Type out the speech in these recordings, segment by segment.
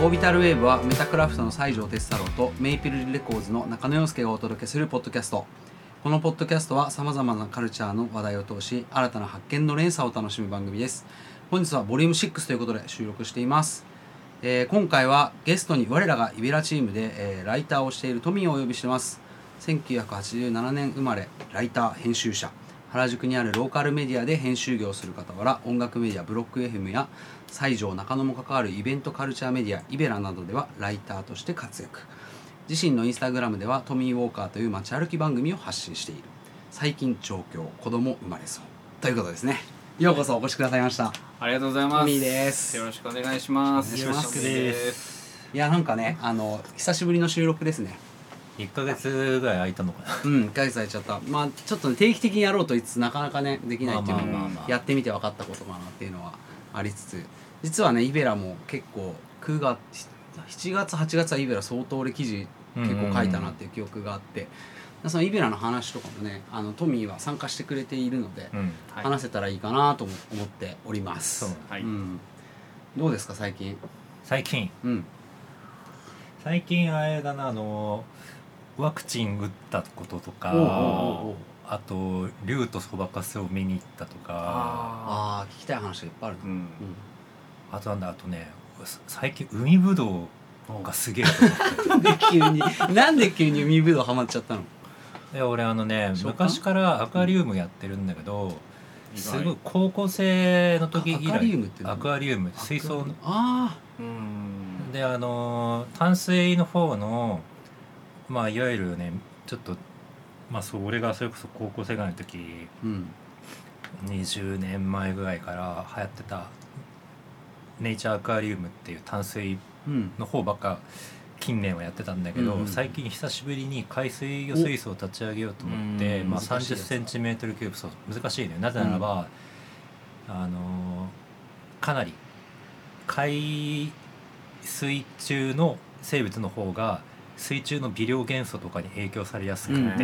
オービタルウェーブはメタクラフトの西条哲太郎とメイプルレコーズの中野洋介がお届けするポッドキャスト。このポッドキャストはさまざまなカルチャーの話題を通し新たな発見の連鎖を楽しむ番組です。本日はボリューム6ということで収録しています、えー今回はゲストに我らがイベラチームで、えーライターをしているトミーをお呼びしてます。1987年生まれライター編集者。原宿にあるローカルメディアで編集業をする傍ら音楽メディアブロック FM や西条中野も関わるイベントカルチャーメディアイベラなどではライターとして活躍。自身のインスタグラムではトミー・ウォーカーという街歩き番組を発信している。最近上京子供生まれそう。ということですね。ようこそお越しくださいました。ありがとうございます。トミーです。よろしくお願いします。よろしくです。いやなんかねあの久しぶりの収録ですね。1ヶ月ぐらい空いたのかな。うん1ヶ月空いちゃった。まあちょっとね定期的にやろうと言いつつなかなかねできないっていうのもまあまあまあまあ。やってみて分かったことかなっていうのはありつつ実はねイベラも結構9月7月8月はイベラ相当俺記事結構書いたなっていう記憶があって、そのイベラの話とかもねあのトミーは参加してくれているので、うん。はい。話せたらいいかなとも思っております。はい。ん、どうですか最近？最近？うん。最近あれだなあのワクチン打ったこととかあと竜とそばかすを見に行ったとか。あああ聞きたい話がいっぱいあるあ。うん。あとなんだあとね最近海ぶどうがすげえと急になんで急に海ぶどうハマっちゃったの？で俺あのね昔からアクアリウムやってるんだけど意すごい外。高校生の時以来。アクアリウムって何？アクアリウム水槽の。あうん。であのー淡水の方のまあいわゆるねちょっとまあそう俺がそれこそ高校生ぐらいの時あうん20年前ぐらいから流行ってたネイチャーアクアリウムっていう淡水うんの方ばっか近年はやってたんだけど、うんうん。最近久しぶりに海水魚水槽を立ち上げようと思って、まあ、うん。難しい3やつ0センチメートルキューブそう難しいね。なぜならば、あのーかなり海水中の生物の方が水中の微量元素とかに影響されやすくて、うんうん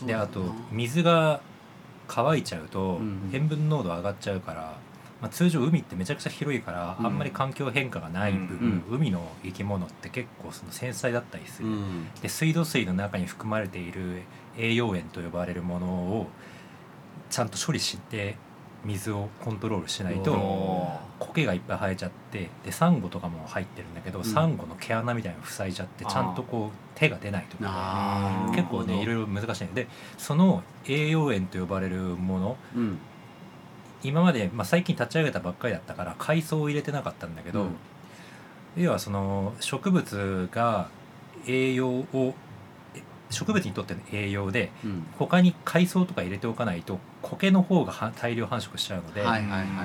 うんであと水が乾いちゃうとうん。塩分濃度上がっちゃうから、まあ、通常海ってめちゃくちゃ広いから、うん。あんまり環境変化がない部分、う海の生き物って結構その繊細だったりする、うん。で水道水の中に含まれている栄養塩と呼ばれるものをちゃんと処理して水をコントロールしないとお苔がいっぱい生えちゃってでサンゴとかも入ってるんだけど、ん。サンゴの毛穴みたいなの塞いじゃってちゃんとこう手が出ないとか。結構ねいろいろ難しいねでその栄養塩と呼ばれるものうん今まで、まあ、最近立ち上げたばっかりだったから海藻を入れてなかったんだけど、うん。要はその植物が栄養をえ植物にとっての栄養でうん。他に海藻とか入れておかないと苔の方がは大量繁殖しちゃうので、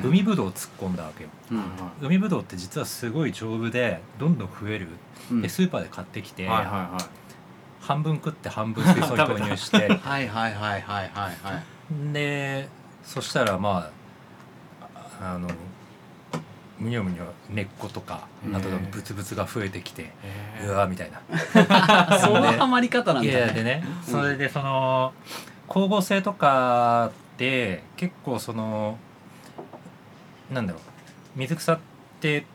海ぶどうを突っ込んだわけよ。うん海ぶどうって実はすごい丈夫でどんどん増える、うん。でスーパーで買ってきて。半分食って半分水槽に投入して。はいはいはいはいはいはい。でそしたらまああのむにょむにょ根っことかあとブツブツが増えてきてえうわーみたいな。そのハマり方なんだいやでねねそれでその光合成とかって結構そのなんだろう水草って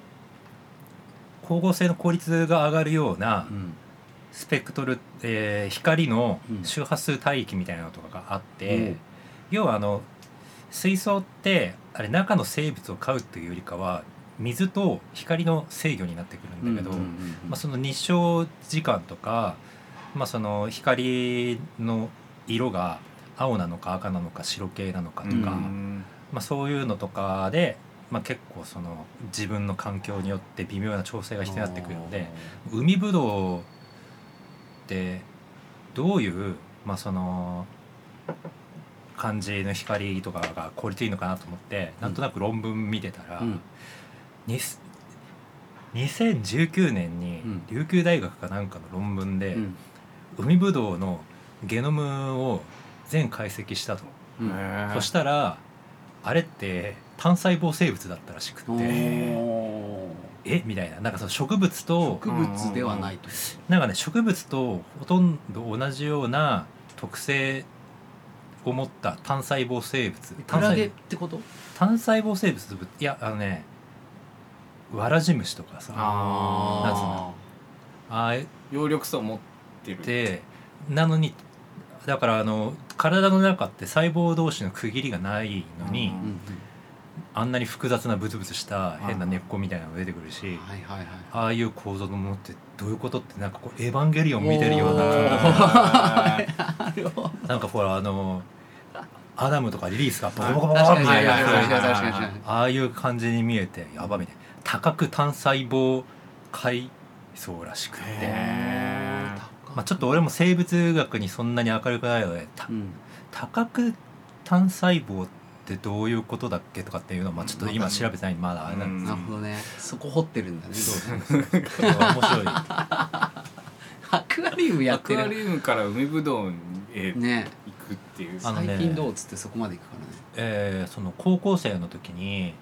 光合成の効率が上がるようなうん。スペクトル、えー光のうん。周波数帯域みたいなのとかがあって、う。ん要はあの水槽ってあれ中の生物を飼うっていうよりかは水と光の制御になってくるんだけど、その日照時間とか、まあ、その光の色が青なのか赤なのか白系なのかとか、うんまあ、そういうのとかで、まあ、結構その自分の環境によって微妙な調整が必要になってくるので海ぶどうってどういう、まあ、その感じの光とかが効率いいのかなと思ってなんとなく論文見てたら、うん。にす2019年にうん。琉球大学かなんかの論文で、うん。海ぶどうのゲノムを全解析したと、うん。そしたらあれって単細胞生物だったらしくてえ？みたいな。なんかその植物と植物ではないと。なんかね植物とほとんど同じような特性を持った単細胞生物。クラゲっ単細てこと？単細胞生物いやあのねわらじ虫とかさあ夏の？あ葉緑素を持ってる。てなのにだからあの体の中って細胞同士の区切りがないのに、うんうんあんなに複雑なブツブツした変な根っこみたいなのが出てくるし、うんはいはいはい。ああいう構造のものってどういうことってなんかこうエヴァンゲリオン見てるようななんかほらあのアダムとかリリースがボコボコボコみたいなああいう感じに見えてやばみたいな。多角単細胞階層らしくて、へまあ、ちょっと俺も生物学にそんなに明るくないのでたうん。多角単細胞ってどういうことだっけとかっていうのはまあちょっと今調べてないんでまだ。あれなん。ですなるほどね。そこ掘ってるんだねけど、面白い。アクアリウムやアってる。クアリウムから海ぶどうへ行ねくっていう。ね。最近どうっつってそこまで行くからね。えーその高校生の時に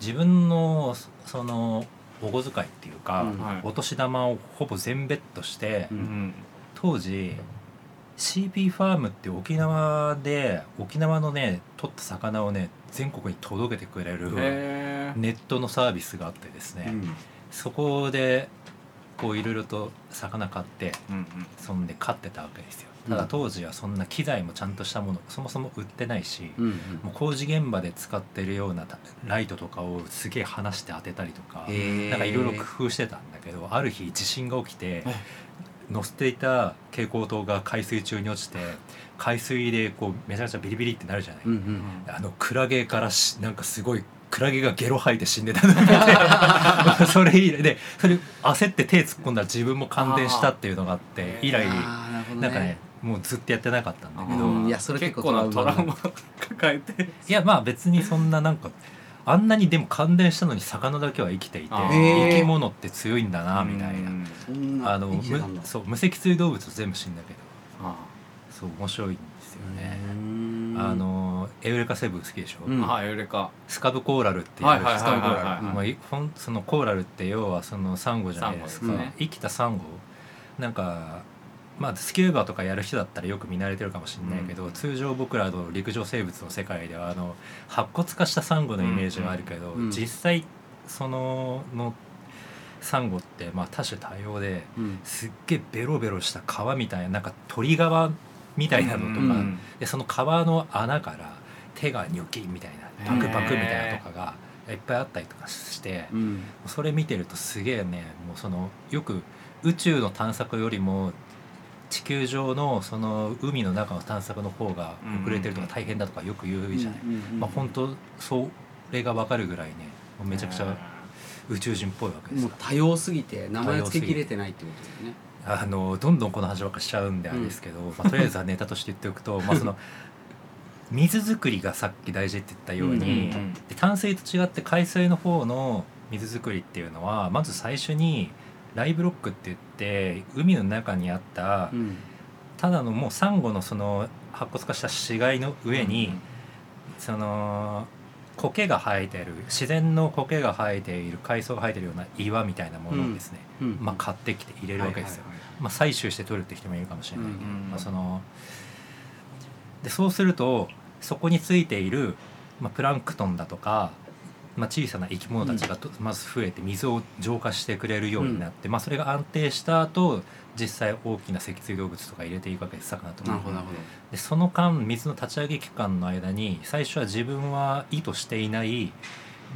自分のそのお小遣いっていうか、うん。はい。お年玉をほぼ全ベットして、ううんん。当時 CP ファームって沖縄で沖縄のね取った魚をね全国に届けてくれるネットのサービスがあってですね、うん。そこでこういろいろと魚買ってうんうん。そんで飼ってたわけですよ。うん。ただ当時はそんな機材もちゃんとしたものそもそも売ってないし、うんもう工事現場で使ってるようなたライトとかをすげえ離して当てたりとか、へなんかいろいろ工夫してたんだけどある日地震が起きて乗せていた蛍光灯が海水中に落ちて海水でこうめちゃめちゃビリビリってなるじゃない、うんうんあのクラゲからしなんかすごいクラゲがゲロ吐いて死んでた それ以来。でそれ焦って手突っ込んだら自分も感電したっていうのがあって以来なんかねもうずっとやってなかったんだけど、うん。いいやそれ結構なトトラウマ抱えて。やまあ別にそんななんかあんなにでも感電したのに魚だけは生きていて生き物って強いんだなみたいな。あの生きてたんだ。むそう無脊椎動物全部死んだけど。あそう面白いんですよね、あのエウレカセブン好きでしょ、うん。あエウレカ。スカブコーラルっていう、スカブコーラル。まあいほんそのコーラルって要はそのサンゴじゃないですか。生きたサンゴ？なんかまあスキューバとかやる人だったらよく見慣れてるかもしれないけど、通常僕らの陸上生物の世界ではあの白骨化したサンゴのイメージがあるけど、うん。うん実際そののサンゴってまあ多種多様でうん。すっげえベロベロした皮みたいななんか鳥皮みたいなのとか、うん。でその皮の穴から手がニョキみたいなパクパクみたいなのとかがいっぱいあったりとかしてうん。それ見てるとすげえねもうそのよく宇宙の探索よりも地球上のその海の中の探索の方が遅れてるとか大変だとかよく言うじゃない、うんうんうんまあ本当それが分かるぐらいねめちゃくちゃ宇宙人っぽいわけです。よもう多様すぎて名前付けきれてないってことだよね。あのどんどんこの話ばっかしちゃうんであれですけど、まあ、とりあえずはネタとして言っておくと まあその水作りがさっき大事って言ったように、うんうん。で淡水と違って海水の方の水作りっていうのはまず最初にライブロックって言って海の中にあったうんただのもうサンゴのその白骨化した死骸の上に、その苔が生えてる自然の苔が生えている海藻が生えてるような岩みたいなものをですね、うんまあ、買ってきて入れるわけですよ。はいはいはい。まあ、採集して取るって人もいるかもしれないけど、うん。まあ、そのでそうするとそこについている、まあ、プランクトンだとか、まあ、小さな生き物たちがとまず増えて水を浄化してくれるようになって、まあ、それが安定した後実際大きな脊椎動物とか入れていくわけです魚とか。なるほどなるほでその間水の立ち上げ期間の間に最初は自分は意図していない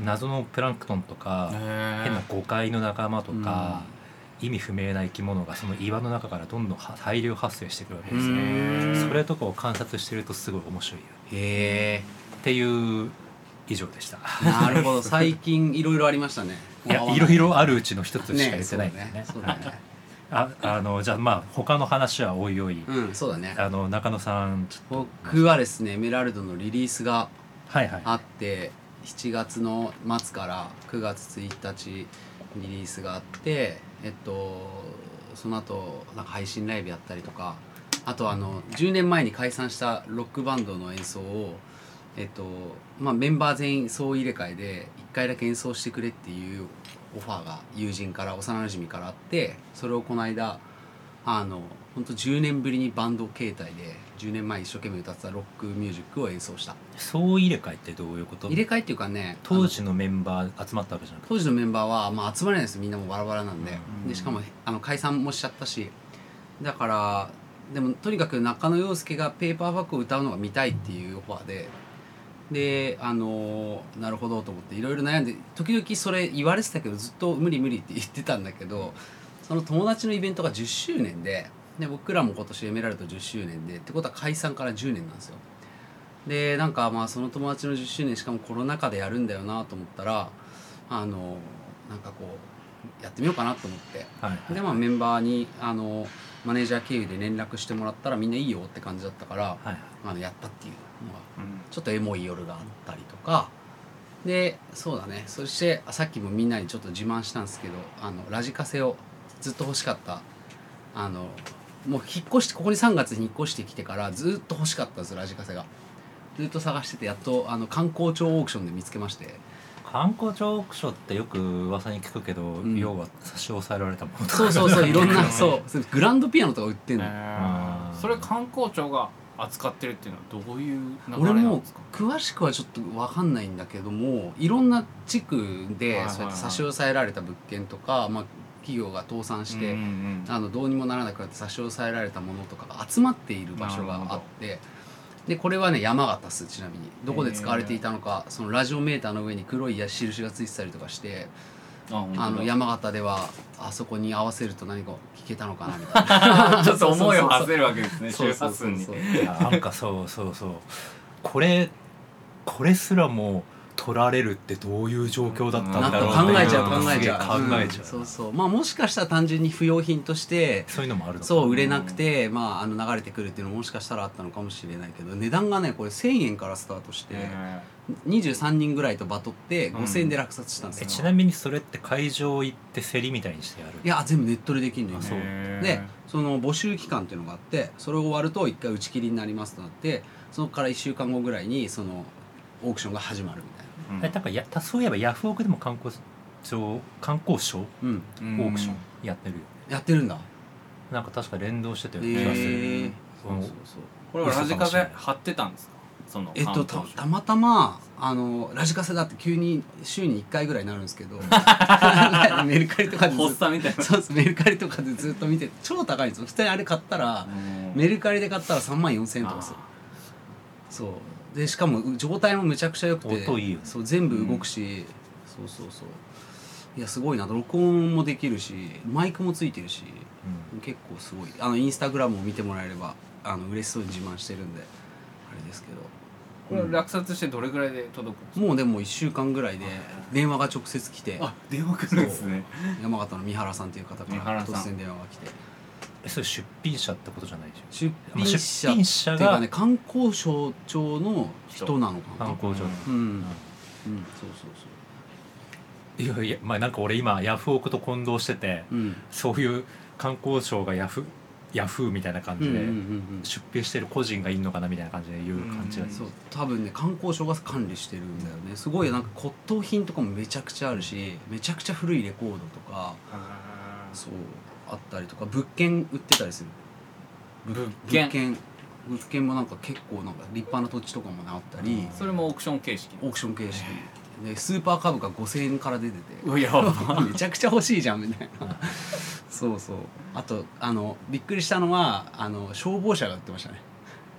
謎のプランクトンとか、変な誤解の仲間とか、意味不明な生き物がその岩の中からどんどんは大量発生してくるわけどですよ、うんそれとかを観察してるとすごい面白いよへっていう以上でした。えなるほど。最近いろいろありましたね。いやいろいろあるうちの一つしか言ってないね。ね。そうだね。ああのじゃあまあ他の話はおいおい、うんそうだね。あの中野さん僕はですねエメラルドのリリースがはいはい。あって7月の末から9月1日リリースがあってえっとその後なんか配信ライブやったりとかあとあの10年前に解散したロックバンドの演奏をえっとまあメンバー全員総入れ替えで1回だけ演奏してくれっていうオファーが友人から幼馴染からあってそれをこの間あの本当10年ぶりにバンド形態で10年前一生懸命歌ってたロックミュージックを演奏した。そう入れ替えってどういうこと？入れ替えっていうかね当時のメンバー集まったわけじゃなくて？当時のメンバーは、まあ、集まれないですみんなもバラバラなんで,、うん。でしかもあの解散もしちゃったし。だからでもとにかく中野陽介がペーパーバッグを歌うのが見たいっていうオファーでであのなるほどと思っていろいろ悩んで時々それ言われてたけどずっと無理無理って言ってたんだけどその友達のイベントが10周年でで僕らも今年エメラルド10周年でってことは解散から10年なんですよ。でなんかまあその友達の10周年しかもコロナ禍でやるんだよなと思ったらあのなんかこうやってみようかなと思って。はいでまあメンバーにあのマネージャー経由で連絡してもらったらみんないいよって感じだったからはい。あのやったっていうちょっとエモい夜があったりとか。でそうだね。そしてさっきもみんなにちょっと自慢したんですけどあのラジカセをずっと欲しかった。あのもう引っ越してここに3月に引っ越してきてからずっと欲しかったんですよラジカセが。ずっと探しててやっとあの観光庁オークションで見つけまして。観光庁オークションってよく噂に聞くけど、ん。要は差し押さえられたものとか。そうそうそういろんなう。ん そうグランドピアノとか売ってんの、それ観光庁が扱ってるっていうのはどういう流俺も詳しくはちょっと分かんないんだけどもいろんな地区でそうやって差し押さえられた物件とか、まあ、企業が倒産して、うんうんあのどうにもならなくなって差し押さえられたものとかが集まっている場所があってでこれはね山形っすちなみに。どこで使われていたのかそのラジオメーターの上に黒い印がついてたりとかしてあの山形ではあそこに合わせると何か聞けたのかなみたいな。ちょっと思いを馳せるわけですねそう周波数にそう。そうそういやなんかそうそうそう。これこれすらも取られるってどういう状況だったんなだろう考えちゃう考えちゃう考えちゃう、んそうそう。まあもしかしたら単純に不要品としてそういうのもあるそう売れなくて、まあ、あの流れてくるっていうのももしかしたらあったのかもしれないけど値段がねこれ1,000円からスタートして、え23人ぐらいとバトってうん。5,000円で落札したんですよ、えちなみにそれって会場行って競りみたいにしてやる？いや全部ネットでできるのよ。ーそう。でその募集期間っていうのがあってそれを終わると1回打ち切りになりますとなってそこから1週間後ぐらいにそのオークションが始まるみたいな。うん。えなんかそういえばヤフオクでも観光庁観光省オうん。ークションやってるよ、やってるんだ。なんか確か連動してたようへな気がする、そうそうそう。これはラジカセ貼ってたんですか？そのえっとたたまたまあのラジカセだって急に週に1回ぐらいになるんですけど メルカリとかで庁ずっと発作みたいな。そうそうメルカリとかでずっと見て超高いんですよ。普通にあれ買ったらメルカリで買ったら3万4000円とかする。そう。でしかも状態もむちゃくちゃ良くて音いいよね。そう全部動くし、そうそうそう。いやすごいな。録音もできるしマイクもついてるし結構すごい。あのインスタグラムを見てもらえればあの嬉しそうに自慢してるんであれですけどこれ落札してどれぐらいで届くもうでも1週間ぐらいで電話が直接来て。あ電話来るんですね。山形の三原さんという方から突然電話が来て。えそれ出品者ってことじゃないでし出品出者品者がっていうかね観光省庁の人なのょかな。観光庁の、うん、うん。うそうそうそんいやいやまあなんか俺今ヤフオクと混同しててそういう観光省がヤフヤフーみたいな感じでうんうんうんうん。出品してる個人がいるのかなみたいな感じで言う感じがうんそう。多分ね観光省が管理してるんだよね。すごいなんか骨董品とかもめちゃくちゃあるしめちゃくちゃ古いレコードとかそうあったりとか物件売ってたりする。物件？物件。物件もなんか結構なんか立派な土地とかもねあったり。それもオークション形式オークション形式でスーパー株が5000円から出てて。めちゃくちゃ欲しいじゃんみたいな。そうそう。あとあのびっくりしたのはあの消防車が売ってましたね。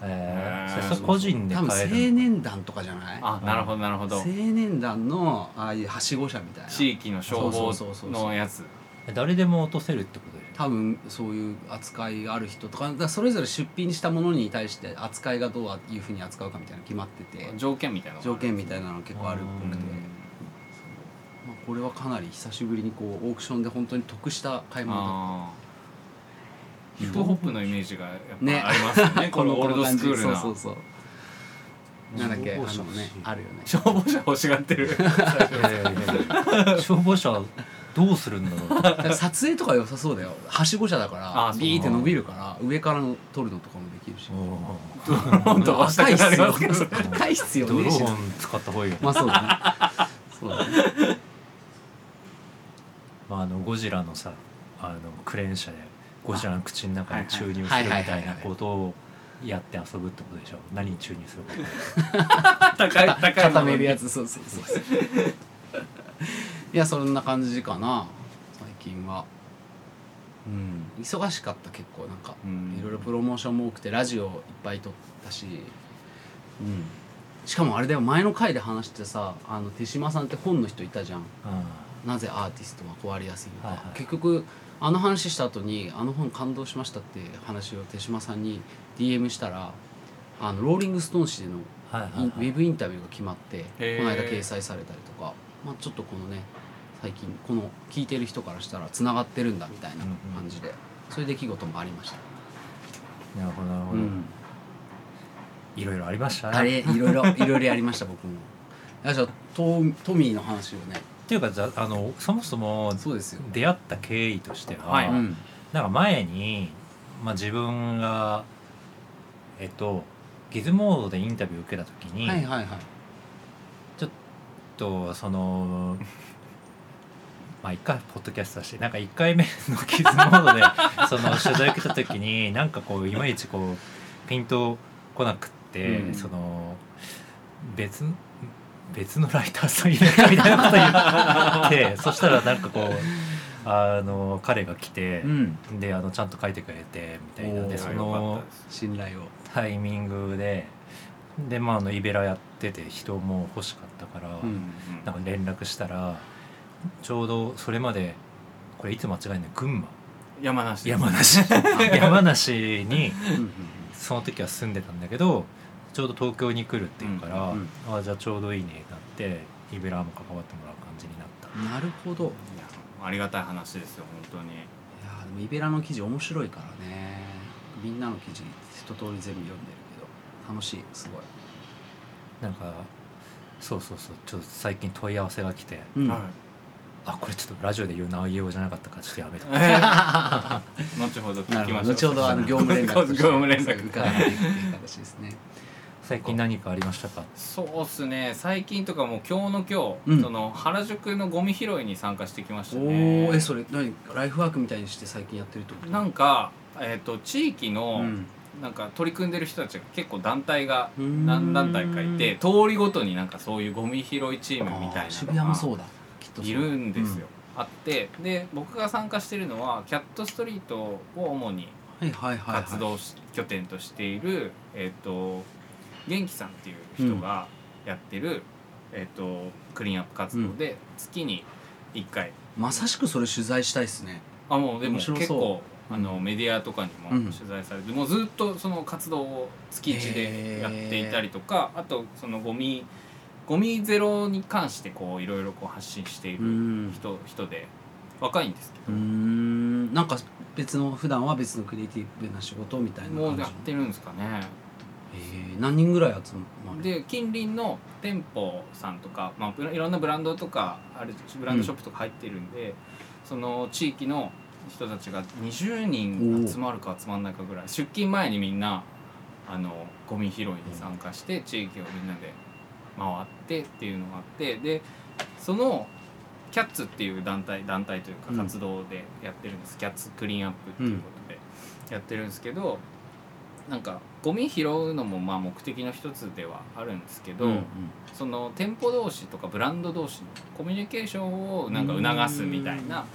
えー。それ個人で多分青買えるの？年団とかじゃない？あなるほどなるほど。青年団のああいうはしご車みたいな。地域の消防そうそうそうそう。のやつ誰でも落とせるってこと？多分そういう扱いがある人とかだからそれぞれ出品したものに対して扱いがどういうふうに扱うかみたいなの決まってて。条件みたいな条件みたいなの結構あるっぽくて、うん。まあ、これはかなり久しぶりにこうオークションで本当に得した買い物だっあーヒップホップのイメージがやっね。ぱありますよね。た このオールドスクールなそうそうそう。なんだっけ？あ消防車のねあるよね消防車欲しがってる。消防車どうするんだろう。だから撮影とか良さそうだよ。はしご車だかあそう。らビーって伸びるから上からの撮るのとかもできるし。本当はしたくなりますけど赤い必要ドロねえしなーン使った方がいいよね。まあそうだね。そうだね。まあ、あのゴジラのさあのクレーン車でゴジラの口の中に注入するみはいはいたいなことをやって遊ぶってことでしょ。何に注入するか 高い高いも固のに。めるやつ。そうそうそうそういやそんな感じかな。最近は。うん。忙しかった結構。なんかうん。いろいろプロモーションも多くてラジオいっぱい撮ったし。うん。しかもあれだよ前の回で話してさあの手島さんって本の人いたじゃん。なぜアーティストは壊れやすいのか、はいはい。結局あの話した後にあの本感動しましたって話を手島さんに DM したらあのローリング・ストーン誌でのはいはいはい。ウェブインタビューが決まってこの間掲載されたりとか、まあ、ちょっとこのね最近この聞いてる人からしたらつながってるんだみたいな感じで、そういう出来事もありました、なるほどなるほど、うん、いろいろありましたね。あれいろいろいろいろやりました僕も。じゃあトトミーの話をね。っていうかじゃああのそもそもそうですよ、出会った経緯としては、はいうん。なんか前に、まあ、自分がえっとギズモードでインタビュー受けた時に、はいはいはい。ちょっとそのまあ一回ポッドキャストだしなんか1回目のギズモードで その取材受けた時になんかこういまいちこうピンとこなくって、うん。その別別のライターさんいないかみたいなこと言って そしたらなんかこうあの彼が来てう、ん。であのちゃんと書いてくれてみたいな。でその信頼を。タイミングででまああのイベラやってて人も欲しかったから、うん。なんか連絡したらちょうどそれまでこれいつ間違えない群馬。山梨。山梨。山梨にその時は住んでたんだけどちょうど東京に来るっていうから、うんうんあじゃあちょうどいいねってなってイベラも関わってもらう感じになった。うんなるほど。いいやありがたい話ですよ本当に。やでもイベラの記事面白いからね。みんなの記事一通り全部読んでるけど楽しいすごい、なんかそうそうそうちょっと最近問い合わせが来てうん。はいあこれちょっとラジオで言う内容じゃなかったからちょっとやめと 後ほどなるほ聞きましょう。ど。後ほどあの業務連絡業務連絡伺っていくってい。う形ですね最近何かありましたかそうっすね。最近とかもう今日の今日、うん。その原宿のゴミ拾いに参加してきましたおね。おえそれ何？ライフワークみたいにして最近やってるってこと？なんか、えー、と地域の、うん。なんか取り組んでる人たちが結構団体が何団体かいて通りごとになんかそういうゴミ拾いチームみたいなのが。谷もそうだいるんですよ、あってで僕が参加してるのはキャットストリートを主に活動し拠点としている、えっ、と元気さんっていう人がやってる、えっ、とクリーンアップ活動で月に1回、まさしくそれ取材したいですね。あもうでも結構あのうん。メディアとかにもうん。取材されて、もうずっとその活動を月1でやっていたりとか、あとそのゴミゴミゼロに関してこういろいろこう発信していうるん。人人で若いんですけうーん。なんか別の普段は別のクリエイティブな仕事みたいど、な感じ？もうやってるんですかね。えー何人ぐらい集まる？で近隣の店舗さんとか、まあ、いろんなブランドとかあるブランドショップとか入ってるんで、その地域の人たちが20人集まるか集まらないかぐらい。出勤前にみんなあのゴミ拾いに参加して地域をみんなで回ってっていうのがあってでそのキャッツっていう団体団体といううん。か活動でやってるんです、キャッツクリーンアップっていうことでやってるんですけど、なんかゴミ拾うのもまあ目的の一つではあるんですけど、うんうん。その店舗同士とかブランド同士のコミュニケーションをなんか促すみたいな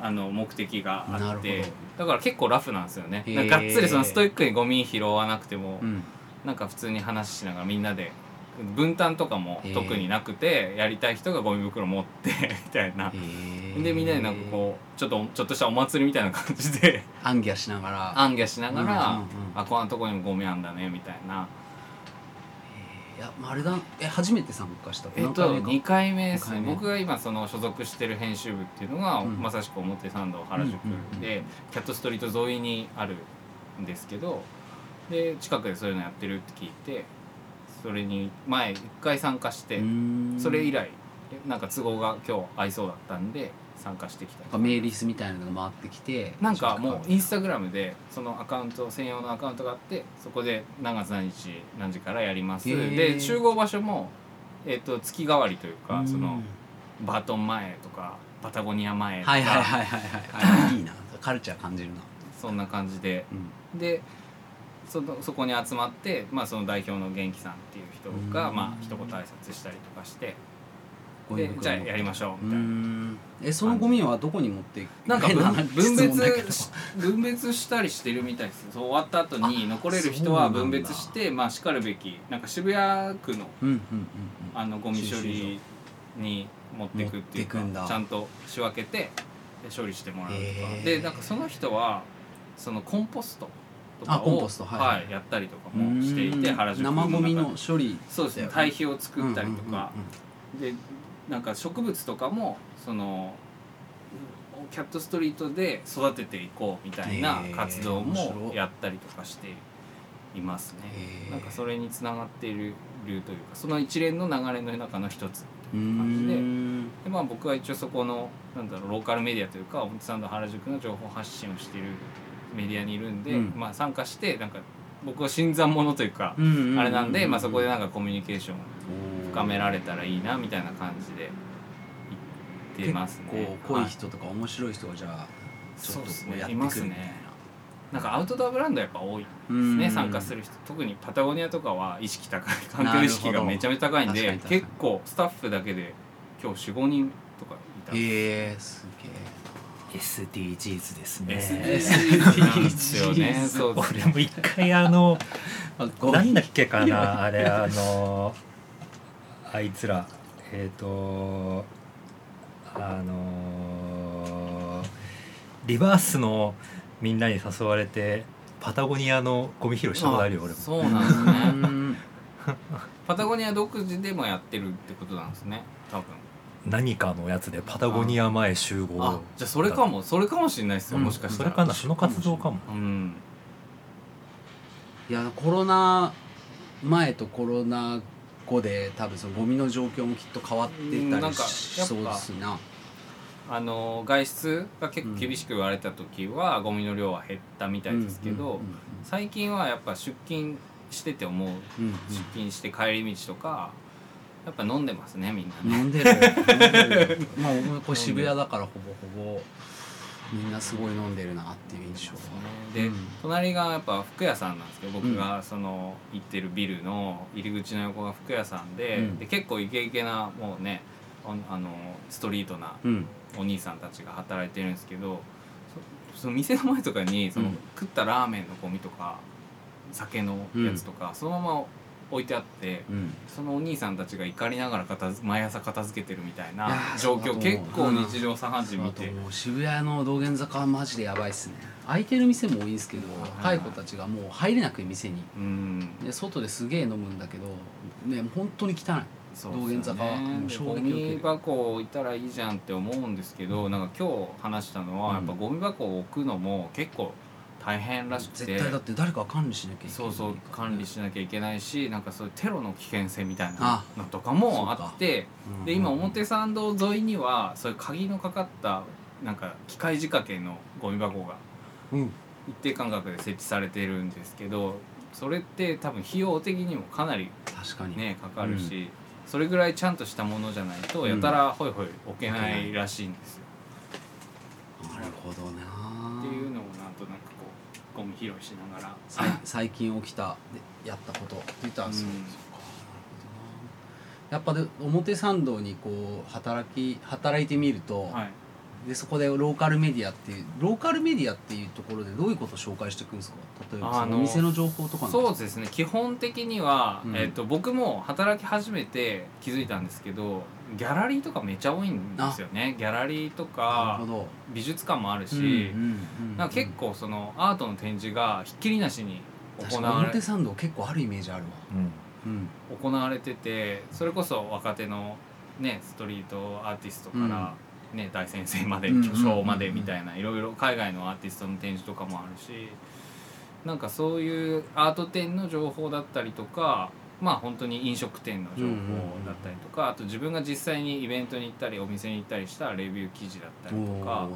あの目的があってど。だから結構ラフなんですよね。がっつりそのストイックにゴミ拾わなくても、うん。なんか普通に話しながらみんなで分担とかも特になくてやりたい人がゴミ袋持って みたいな。でみんなでなんかこうちょっとちょっとしたお祭りみたいな感じで暗記しながら。暗記しながら、うんうんうん。あこんなとこにもゴミあんだねみたいな。いやまああれだえ初めて参加した？えっと何回目か？2回目ですね。僕が今その所属してる編集部っていうのが、うん。まさしく表参道原宿うんうんうん。で、キャットストリート沿いにあるんですけどで近くでそういうのやってるって聞いてそれに前1回参加して、それ以来なんか都合が今日合いそうだったんで参加してきた。メーリスみたいなのが回ってきてなんかもうインスタグラムでそのアカウント専用のアカウントがあってそこで何月何日何時からやります。で集合場所も、えっと月替わりというかうん。そのバートン前とかパタゴニア前とか、はいはいはいはいはい。あいいな。カルチャー感じるな。そんな感じで。うん。でそのそこに集まって、まあ、その代表の元気さんっていう人が、うん。まあ一言挨拶したりとかしてでじゃあやりましょううみたいな。ん。えそのゴミはどこに持っていく？なんか変分別し分別したりしてるみたいです。そう終わった後に残れる人は分別してまあしかるべきなんか渋谷区のあのゴミ処理に持っていくっていうかちゃんと仕分けてで処理してもらうとか。でなんかその人はそのコンポストとかあコンをポストはい。やったりとかもしていてうん。原宿生ゴミの処理。そうですね。堆肥を作ったりとか。うんでなんか植物とかもそのキャットストリートで育てていこうみたいな活動もやったりとかしていますね。なんかそれにつながっているというかその一連の流れの中の一つうんうんで。うん。で、まあ、僕は一応そこのなんだろうローカルメディアというか表参道原宿の情報発信をしているメディアにいるんで、うん。まあ、参加してなんか僕は新参者というか、あれなんで、まあ、そこでなんかコミュニケーション深められたらいいなみたいな感じで言ってますね。濃いは人とか面白い人がじゃあちょっとそうやっていますくるみたいな。ね。なんかアウトドアブランドやっぱ多いですうん。ね参加する人。特にパタゴニアとかは意識高い環境意識がめちゃめちゃ高いんで結構スタッフだけで今日45人とかいたんですへえすげえ SDGs ですね。SDGs よね SDGs そうです俺も一回あのなんだっけかなあれ あのあいつら。えっ、とあのリバースのみんなに誘われてパタゴニアのゴミ拾いしたことあるよ俺も。そうなんですね。う んパタゴニア独自でもやってるってことなんですね多分何かのやつでパタゴニア前集合。あじゃあそれかもそれかもしれないですよ、うん。もしかしたら。それかなその活動かも。うん。いやコロナ前とコロナ後で多分そのゴミの状況もきっと変わってたりうんなんかしそうですなあの外出が結構厳しく言われた時は、ゴミの量は減ったみたいですけど、うん。最近はやっぱ出勤してて思う。うんうん。出勤して帰り道とかやっぱ飲んでますねみんなね。飲んでる飲んでる。まあこう渋谷だからほぼほぼ。みんなすごい飲んでるなっていう印象は。で、うん。隣がやっぱ服屋さんなんですけど僕がその行ってるビルの入り口の横が服屋さんで,、うん。で結構イケイケなもうねああのストリートなうん。お兄さんたちが働いてるんですけどそその店の前とかにその、うん。食ったラーメンのゴミとか酒のやつとか、そのまま置いてあってうん。そのお兄さんたちが怒りながら片付毎朝片付けてるみたいな状況結構日常茶飯事見て、渋谷の道玄坂はマジでやばいっすね。空いてる店も多いんですけどはい。若い子たちがもう入れなくて店に。うん。で外ですげえ飲むんだけどね本当に汚い。そう道玄坂は。もうで衝ゴ撃を受ける。ミ箱置いたらいいじゃんって思うんですけどなんか今日話したのは、うんやっぱゴミ箱を置くのも結構大変らしくて。絶対だって誰かが管理しなきゃいけないそうそう管理しなきゃいけないしなんかそういうテロの危険性みたいなあのとかもあってうんで今表参道沿いにはそういう鍵のかかったなんか機械仕掛けのゴミ箱がうん。一定間隔で設置されてるんですけどそれって多分費用的にもかなり確かに。ねかかるし、それぐらいちゃんとしたものじゃないとやたらホイホイ置けないらしいんですよ。なるほどなっていうのをなんとなくこうゴミ拾いしながら。最近起きたでやったこと。って言ったらそう、うん。そうやっぱで表参道にこう働き働いてみると、はい。でそこでローカルメディアっていうローカルメディアっていうところでどういうことを紹介していくんですか？例えばそあの店の情報とかそうすですね。基本的には、うん。えっと僕も働き始めて気づいたんですけどギャラリーとかめっちゃ多いんですよね。ギャラリーとか美術館もあるし、うんうんうんなんか結構そのアートの展示がひっきりなしに確かに。行われ表参道結構あるイメージあるわ。うん。うん。行われててそれこそ若手のねストリートアーティストから、ね大先生までうん巨匠までみたいないろいろ海外のアーティストの展示とかもあるしなんかそういうアート展の情報だったりとかまあ本当に飲食店の情報だったりとか、あと自分が実際にイベントに行ったりお店に行ったりしたレビュー記事だったりとか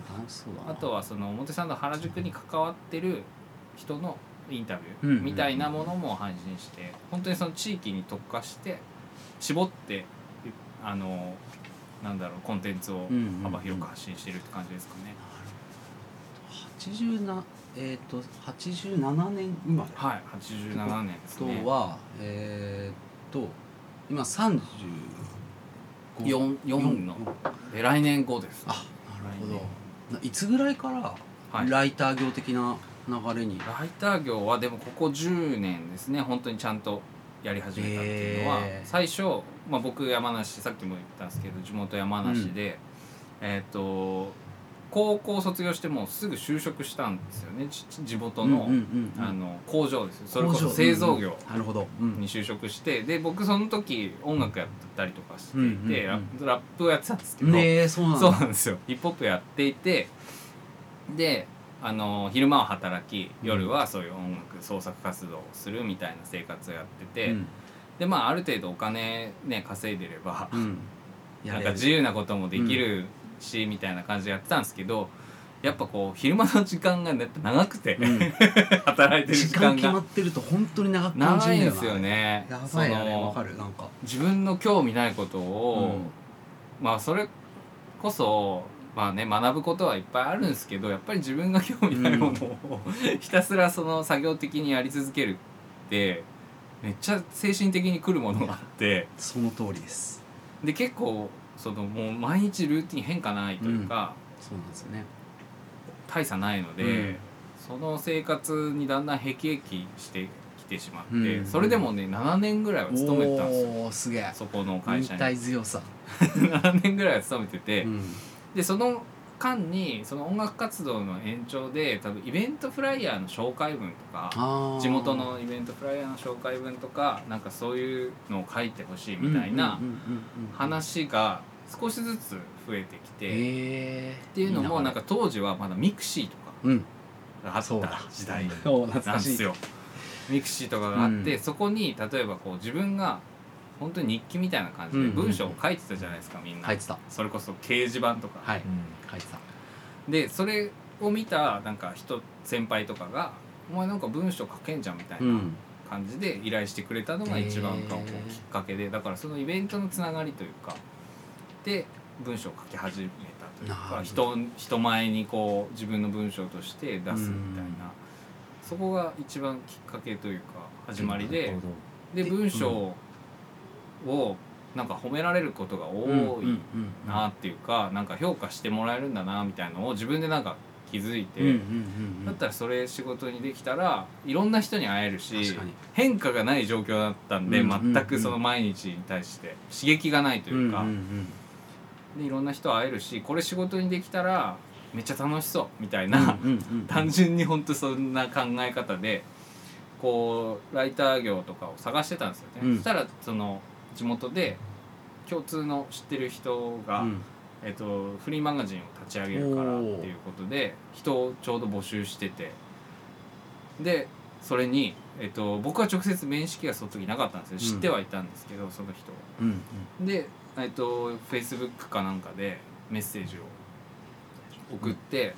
あとはその表参道原宿に関わってる人のインタビうんうんューみたいなものも配信して本当にその地域に特化して絞ってあのなんだろうコンテンツをうんうんうん。幅広く発信してるって感じですかね。80なえっ、と87年生まれ。はい87年ですとねはえっ、と今35 4 4の。で来年5です。あなるほど。ないつぐらいからはい。ライター業的な流れに、ライター業はでもここ10年ですね。本当にちゃんとやり始めたっていうのは、へー最初、まあ、僕山梨さっきも言ったんですけど地元山梨で、えっ、と高校卒業してもうすぐ就職したんですよね。ち地元の,、うんうんうんうん。あの工場ですそれこそ製造業に就職してで僕その時音楽やったりとかしていて、うんうんうん。ラップをやってたんですけど、ねえそうなんですよ。ヒップホップやっていてであの昼間は働き夜はそういう音楽創作活動をするみたいな生活をやってて、うん。でまあある程度お金ね稼いでれば、うん。なんか自由なこともできるし、みたいな感じでやってたんですけどやっぱこう昼間の時間がね長くて、うん。働いてる時時間が。間決まってると本当に長く感じるんですよね。やばいわかるなんか。自分の興味ないことを、うん。まあそれこそまあね学ぶことはいっぱいあるんですけどやっぱり自分が興味ないものを、ひたすらその作業的にやり続けるってめっちゃ精神的にくるものがあって。その通りです。で結構そのもう毎日ルーティン変化ないというか、そうなんですよね。大差ないので、うん。その生活にだんだんへきへきしてきてしまって、うん。それでもね7年ぐらいは勤めてたんですよ。そこの会社に。忍耐強さ、7年ぐらいは勤めてて、うん。でその間にその音楽活動の延長で多分イベントフライヤーの紹介文とか地元のイベントフライヤーの紹介文とかなんかそういうのを書いてほしいみたいな話が少しずつ増えてきて、っていうのもなんか当時はまだミクシーとかうん。があっそうだ。た時代なんですよ。ミクシーとかがあって、うん。そこに例えばこう自分が本当に日記みたいな感じでうん文章を書いてたじゃないですかみんな、書いてた。それこそ掲示板とか、はい。うん書いてた。でそれを見たなんか人先輩とかが「お前なんか文章書けんじゃん」みたいな感じで依頼してくれたのが一番こうきっかけでだからそのイベントのつながりというかで文章を書き始めたというか人人前にこう自分の文章として出すみたいな。うん。そこが一番きっかけというか始まりでで文章をなんか褒められることが多いなっていうかなんか評価してもらえるんだなみたいのを自分でなんか気づいて、だったらそれ仕事にできたらいろんな人に会えるし変化がない状況だったんで、全くその毎日に対して。刺激がないというか、でいろんな人会えるしこれ仕事にできたらめっちゃ楽しそうみたいな、単純に本当そんな考え方でこうライター業とかを探してたんですよね、うん。そしたらその地元で共通の知ってる人が、うん。えっと、フリーマガジンを立ち上げるからっていうことで人をちょうど募集してて。でそれに、えっと、僕は直接面識がその時なかったんですよ。知ってはいたんですけど、その人を。うんで、えっと、Facebook かなんかでメッセージを送って、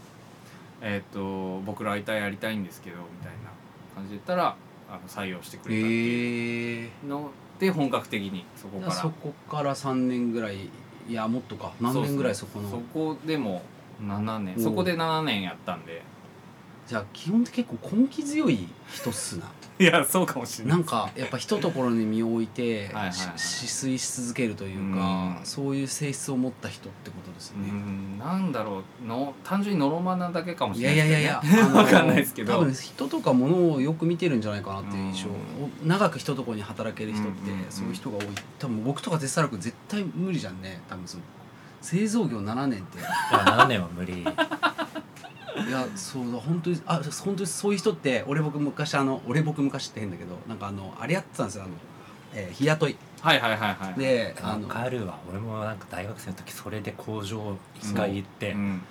えっと、僕ライターやりたいんですけどみたいな感じで言ったらあの採用してくれたっていうへえので本格的にそこから。そこから3年ぐらいいやもっとか。何年ぐらいそこの？そこでも7年。そこで7年やったんでじゃあ基本って結構根気強い人っすな。いやそうかもしれない。なんかやっぱひとところに身を置いてはいはいはい。し止水し続けるというかうん。そういう性質を持った人ってことですようねんなんだろうの単純にノロマなだけかもしいれないやいやいやいやあのわかんないですけど。多分人とか物をよく見てるんじゃないかなっていう印象。うん。長くひととこに働ける人ってそういう人が多い。多分僕とか絶対楽絶対無理じゃんね多分その。製造業7年って。いや7年は無理いやそうだ本当にあ本当にそういう人って俺僕昔あの俺僕昔って変だけどなんかあのあれやってたんですよあの、えー日雇い。はいはいはいはいであわのかるわ。俺もなんか大学生の時それで工場一回行ってうん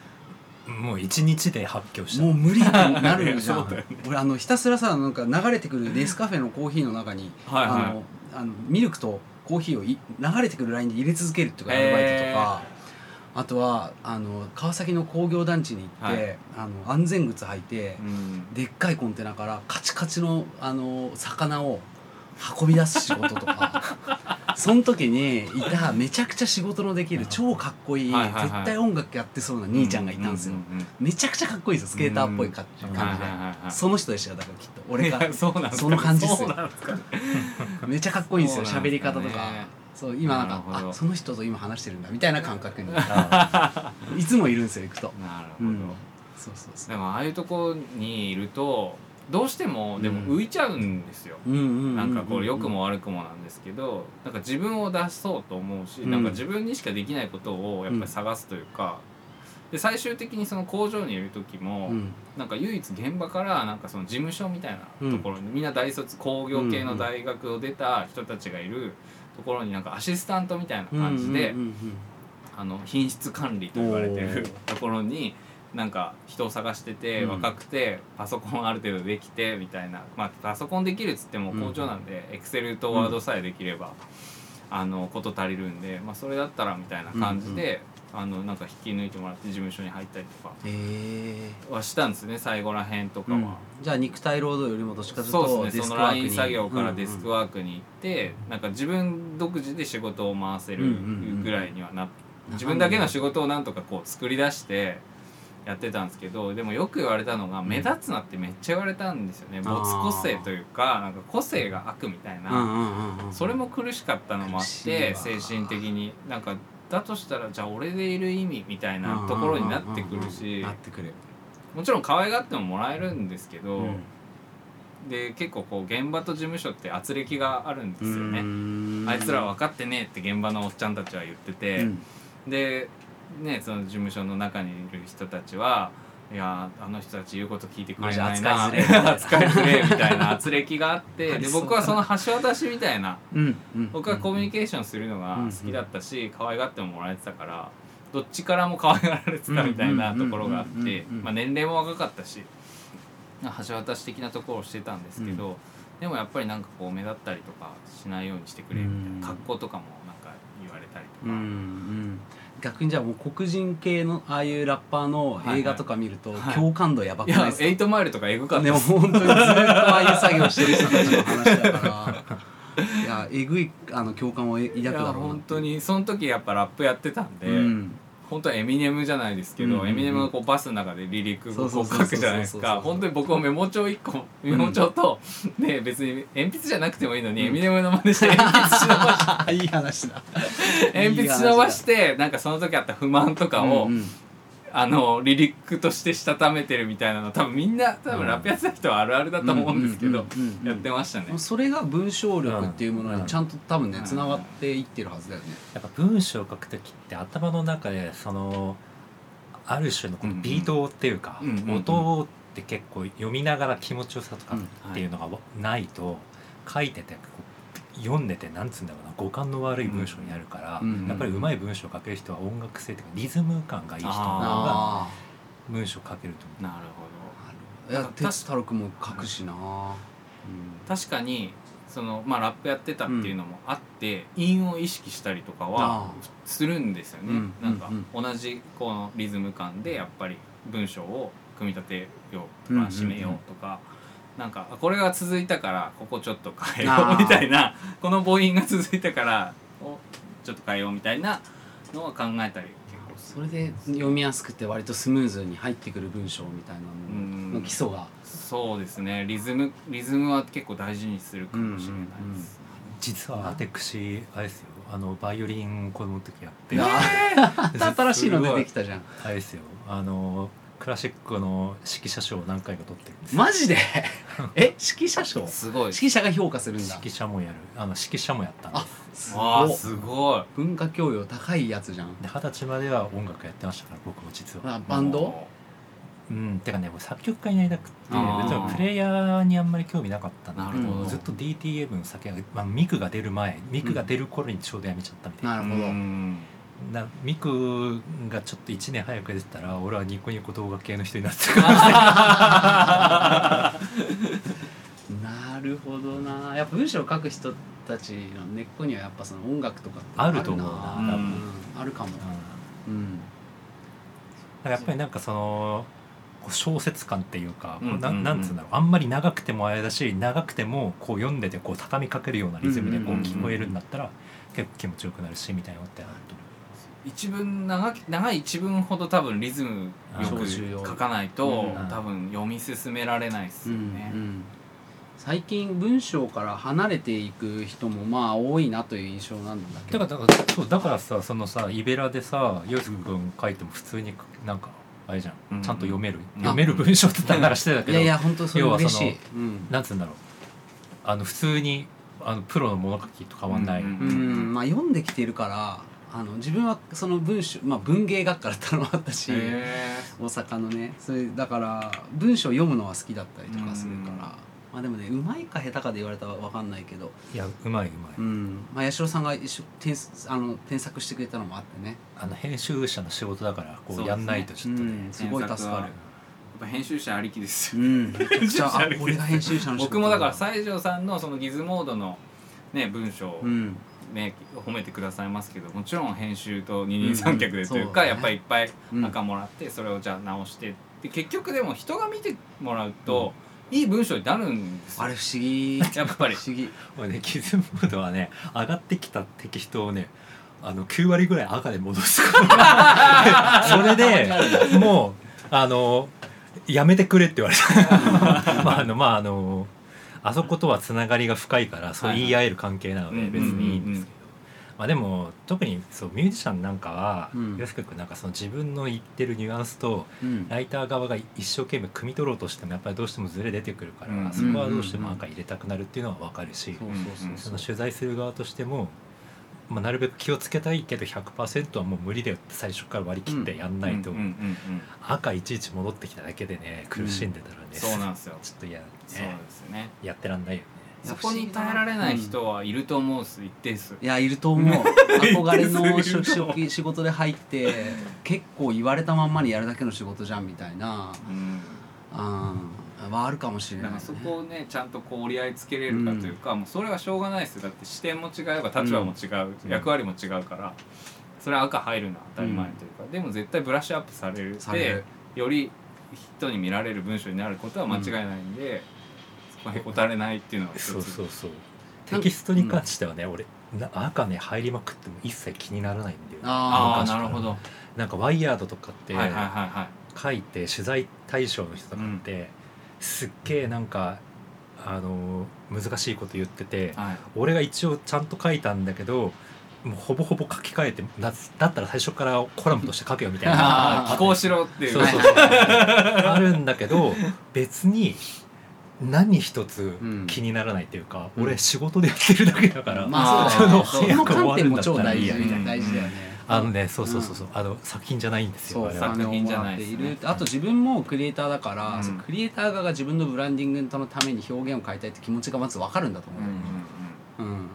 もう一日で発狂した。もう無理になるじゃん。俺あのひたすらさなんか流れてくるネスカフェのコーヒーの中に、はいはい。あのあのミルクとコーヒーをい流れてくるラインで入れ続けるとかアルバイトとか、あとはあの川崎の工業団地に行って、はい。あの安全靴履いて、うん。でっかいコンテナからカチカチのあの魚を運び出す仕事とか。その時にいためちゃくちゃ仕事のできる超かっこいいはいはいはい。絶対音楽やってそうな兄ちゃんがいたんですよ。ううんめちゃくちゃかっこいいですよ。スケーターっぽい感じで。その人でしたよだからきっと。俺が。その感じっすよ。めっちゃかっこいいんですよ喋そうなんですり方とかそう今なんかあその人と今話してるんだみたいな感覚に。あ いつもいるんですよ行くと。なるほど、うん。そうそうそう。でもああいうとこにいるとどうしてもでも浮いちゃうんですよ、うんなんかこう良くも悪くもなんですけどなんか自分を出そうと思うし、うん。なんか自分にしかできないことをやっぱり探すというか、で最終的にその工場にいる時も、うん。なんか唯一現場からなんかその事務所みたいなところに、みんな大卒工業系の大学を出た人たちがいるところになんかアシスタントみたいな感じで、うんうんうんあの品質管理と言われてるところになんか人を探してて、うん。若くてパソコンある程度できてみたいな。まあパソコンできるっつっても工場なんでエクセルとワードさえできれば、あのこと足りるんで、まあ、それだったらみたいな感じで、あのなんか引き抜いてもらって事務所に入ったりとかはしたんですね最後らへんとかは。じゃあ肉体労働よりもどっちかというそとうですねそのデスクワークに。LINE 作業からデスクワワークに行って、なんか自分独自で仕事を回せるうんうんうんぐらいにはな自分だけの仕事をなんとかこう作り出してやってたんですけどでもよく言われたのが目立つなってめっちゃ言われたんですよね。没個性というかなんか個性が悪みたいな、うんうんうんうんそれも苦しかったのもあってわ。精神的に。なんかだとしたらじゃあ俺でいる意味みたいなところになってくるしもちろん可愛がってももらえるんですけど、うん。で結構こう現場と事務所って圧力があるんですよね。ねあいつら分かってねえって現場のおっちゃんたちは言ってて、でねその事務所の中にいる人たちはいやあの人たち言うこと聞いてくれないな扱いづ れ。みたいな圧力があって で僕はその橋渡しみたいな僕はコミュニケーションするのが好きだったし可愛がってももらえてたからどっちからも可愛がられてたみたいなところがあってまあ年齢も若かったし橋渡し的なところをしてたんですけど、でもやっぱりなんかこう目立ったりとかしないようにしてくれみたいうん。な格好とかもなんか言われたりとか。うんうん逆にじゃあもう黒人系のああいうラッパーの映画とか見るとはい。共感度やばくいやないですか？エイトマイルとかエグかったでも本当にずっとああいう作業してる人たちの話だから。いやえぐいあの共感を抱くいやだろうな本当にその時やっぱラップやってたんで、うん本当はエミネムじゃないですけど、うんうんうん。エミネムがこうバスの中で離陸を書くじゃないですか。本当に僕もメモ帳1個メモ帳と、ね別に鉛筆じゃなくてもいいのに、エミネムの真似して鉛筆忍ばし いい話だ。鉛筆忍ばしてなんかその時あった不満とかを、うんうんあのリリックとしてしたためてるみたいなの多分みんな多分ラップやってた人はあるあるだと思うんですけど、やってましたね。それが文章力っていうものうん。にちゃんと多分ねうんつながっていってるはずだよね。やっぱ文章を書く時って頭の中でそのある種のこのビートっていうか、音って結構読みながら気持ちよさとかっていうのがないと書いてて読んでてなんつうんだろうな五感の悪い文章になるから、うんやっぱり上手い文章を書ける人は音楽性というかリズム感がいい人の方があ文章書けると思う。なるほど。あいや哲太郎君も書くしな。確かにそのまあラップやってたっていうのもあって、韻を意識したりとかはあするんですよね、うんなんかうん。同じこのリズム感でやっぱり文章を組み立てようとうんか締めようとか、なんかあこれが続いたからここちょっと変えようみたいなこの母音が続いたからおちょっと変えようみたいなのは考えたりそれで読みやすくて割とスムーズに入ってくる文章みたいなうん。のの基礎が。そうですね。リズムリズムは結構大事にするかもしれないです、実は私あれですよ。あのバイオリン子供の時やって。いや 新しいの出てきたじゃん。あれですよ。あのクラシックの指揮者賞を何回か取ってるんですよ。マジで？え指揮者賞？すごい。指揮者が評価するんだ。指揮者もやる。あの指揮者もやったんであすすわあごいすごい。文化教養高いやつじゃん。で二十歳までは音楽やってましたから僕も実は。あバンド？うんてかねもう作曲家になりたくってあー。別にプレイヤーにあんまり興味なかったんだけなるほど。どずっと DTM の先が、まあ、ミクが出る前ミクが出る頃にちょうどやめちゃったみたいな,、なるほど。うんなミクがちょっと1年早く出てたら俺はニコニコ動画系の人になってたからなるほどな。やっぱ文章を書く人たちの根っこにはやっぱその音楽とかあると思うなうん。あるかも。うん。だからやっぱりなんかその小説感っていうか、うんうんうん。なんなんつうんだろう。あんまり長くてもあれだし長くてもこう読んでてこう畳みかけるようなリズムでこううんうんうんうん聞こえるんだったら結構気持ちよくなるしみたいなのってあると思一文長き長い一文ほど多分リズムよく書かないと、うん。多分読み進められないですよね。うんうん最近文章から離れていく人もまあ多いなという印象なんだけど。うだからだからそうだからさそのさイベラでさ洋介君書いても普通になんかあれじゃん、うん。ちゃんと読める、うん。読める文章って言ったらしてたけどいやいや本当それ要はその嬉しい。うん。なんつうんだろう。あの普通にあのプロの物書きと変わんない、うんうんまあ読んできているからあの自分はその文章まあ文芸学科だったのもあったしへ大阪のねそれだから文章読むのは好きだったりとかするから、うん。まあでもねうまいか下手かで言われたら分かんないけど。いやうまいうまい、うん。まあ八代さんが一緒添あの添削してくれたのもあってね。あの編集者の仕事だからこそうやんないとちょっとね。うん。すごい助かる。やっぱ編集者ありきですよ。うん。めちゃあ俺が編集者の僕もだから西条さんのそのギズモードのね文章をうんね褒めてくださいますけどもちろん編集と二人三脚でというか、うんね。やっぱりいっぱいうん。赤もらってそれをじゃあ直してで結局でも人が見てもらうと、いい文章になるんですよ。あれ不思議。やっぱり。不思議。これねキズモードはね上がってきたテキストをねあの9割ぐらい赤で戻す それでもうあのやめてくれって言われた。まああのまああのあそことはつながりが深いからそう言い合える関係なので別にいいんですけど、まあ、でも特にそうミュージシャンなんかはうん。安く君なんかその自分の言ってるニュアンスとうん。ライター側が一生懸命汲み取ろうとしてもやっぱりどうしてもズレ出てくるから、うんそこはどうしても赤入れたくなるっていうのは分かるし、取材する側としても、まあ、なるべく気をつけたいけど100%はもう無理だよって最初から割り切ってやんないと、うんうんうんうん赤いちいち戻ってきただけでね苦しんでたらね、そうなんですよ。ちょっと嫌。だそうね。ですよね。やってらんないよね。そこに耐えられない人はいると思うっす一定数。いやいると思う。憧れのいると思う仕仕事で入って結構言われたまんまにやるだけの仕事じゃんみたいなうん。うんはあるかもしれない、ね、そこをねちゃんとこう折り合いつけれるかというか、もうそれはしょうがないですよ。だって視点も違えば立場も違う、うん。役割も違うから。それは赤入るのは当たり前というか、でも絶対ブラッシュアップされるされる。でより人に見られる文章になることは間違いないんで、そこへこたれないっていうのはそうそうそう。テキストに関してはね、俺な赤ね入りまくっても一切気にならないんだよね。ああなるほど、なんかワイヤードとかって書いて取材対象の人とかって、すっげえなんかあの難しいこと言っててはい。俺が一応ちゃんと書いたんだけどもうほぼほぼ書き換えてだだったら最初からコラムとして書けよみたいな。ああ寄稿しろっていう。そうそうそう。あるんだけど別に何一つうん。気にならないっていうか、うん。俺仕事でやってるだけだから、まあそうだよねその観点も超大事だったらいいやみたいな。大事だよね。あのねそうそうそうそう、あの作品じゃないんですよ作品じゃないねあと自分もクリエイターだから、クリエイター側が自分のブランディングのために表現を変えたいって気持ちがまず分かるんだと思う。んうんう、うん。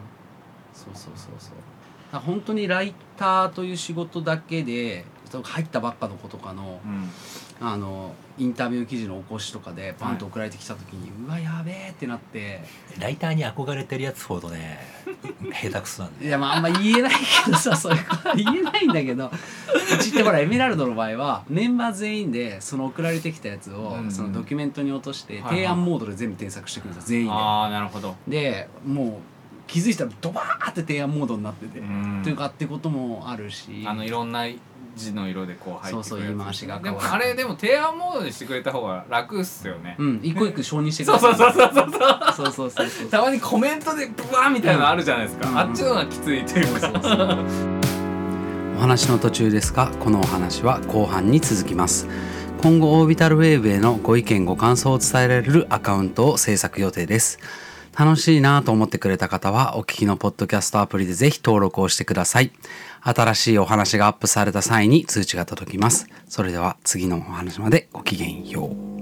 そうそうそうそう。本当にライターという仕事だけで入ったばっかの子とかのうん。うんあのインタビュー記事の起こしとかでパンと送られてきた時に、うわやべえってなって。ライターに憧れてるやつほどね 下手くそなんで。いやまああんま言えないけどさ そういうことは言えないんだけどうちってほらエメラルドの場合はメンバー全員でその送られてきたやつを、うん。そのドキュメントに落として、はいはい。提案モードで全部添削してくるんですよ全員ああなるほど。ででもう気づいたらドバーって提案モードになってて、うん。というかってこともあるし。あのいろんな字の色でこう入ってくるそうそう言い回しがで変わる。もあれでも提案モードにしてくれた方が楽っすよね、うん一個一個承認してくそうそうそうそうそう。そうそうそうそうそう。たまにコメントでブワーみたいなのあるじゃないですか、うんあっちの方がきついというか。そうそうそう。お話の途中ですがこのお話は後半に続きます。今後オービタルウェーブへのご意見ご感想を伝えられるアカウントを制作予定です。楽しいなと思ってくれた方はお聞きのポッドキャストアプリでぜひ登録をしてください新しいお話がアップされた際に通知が届きます。それでは次のお話までごきげんよう。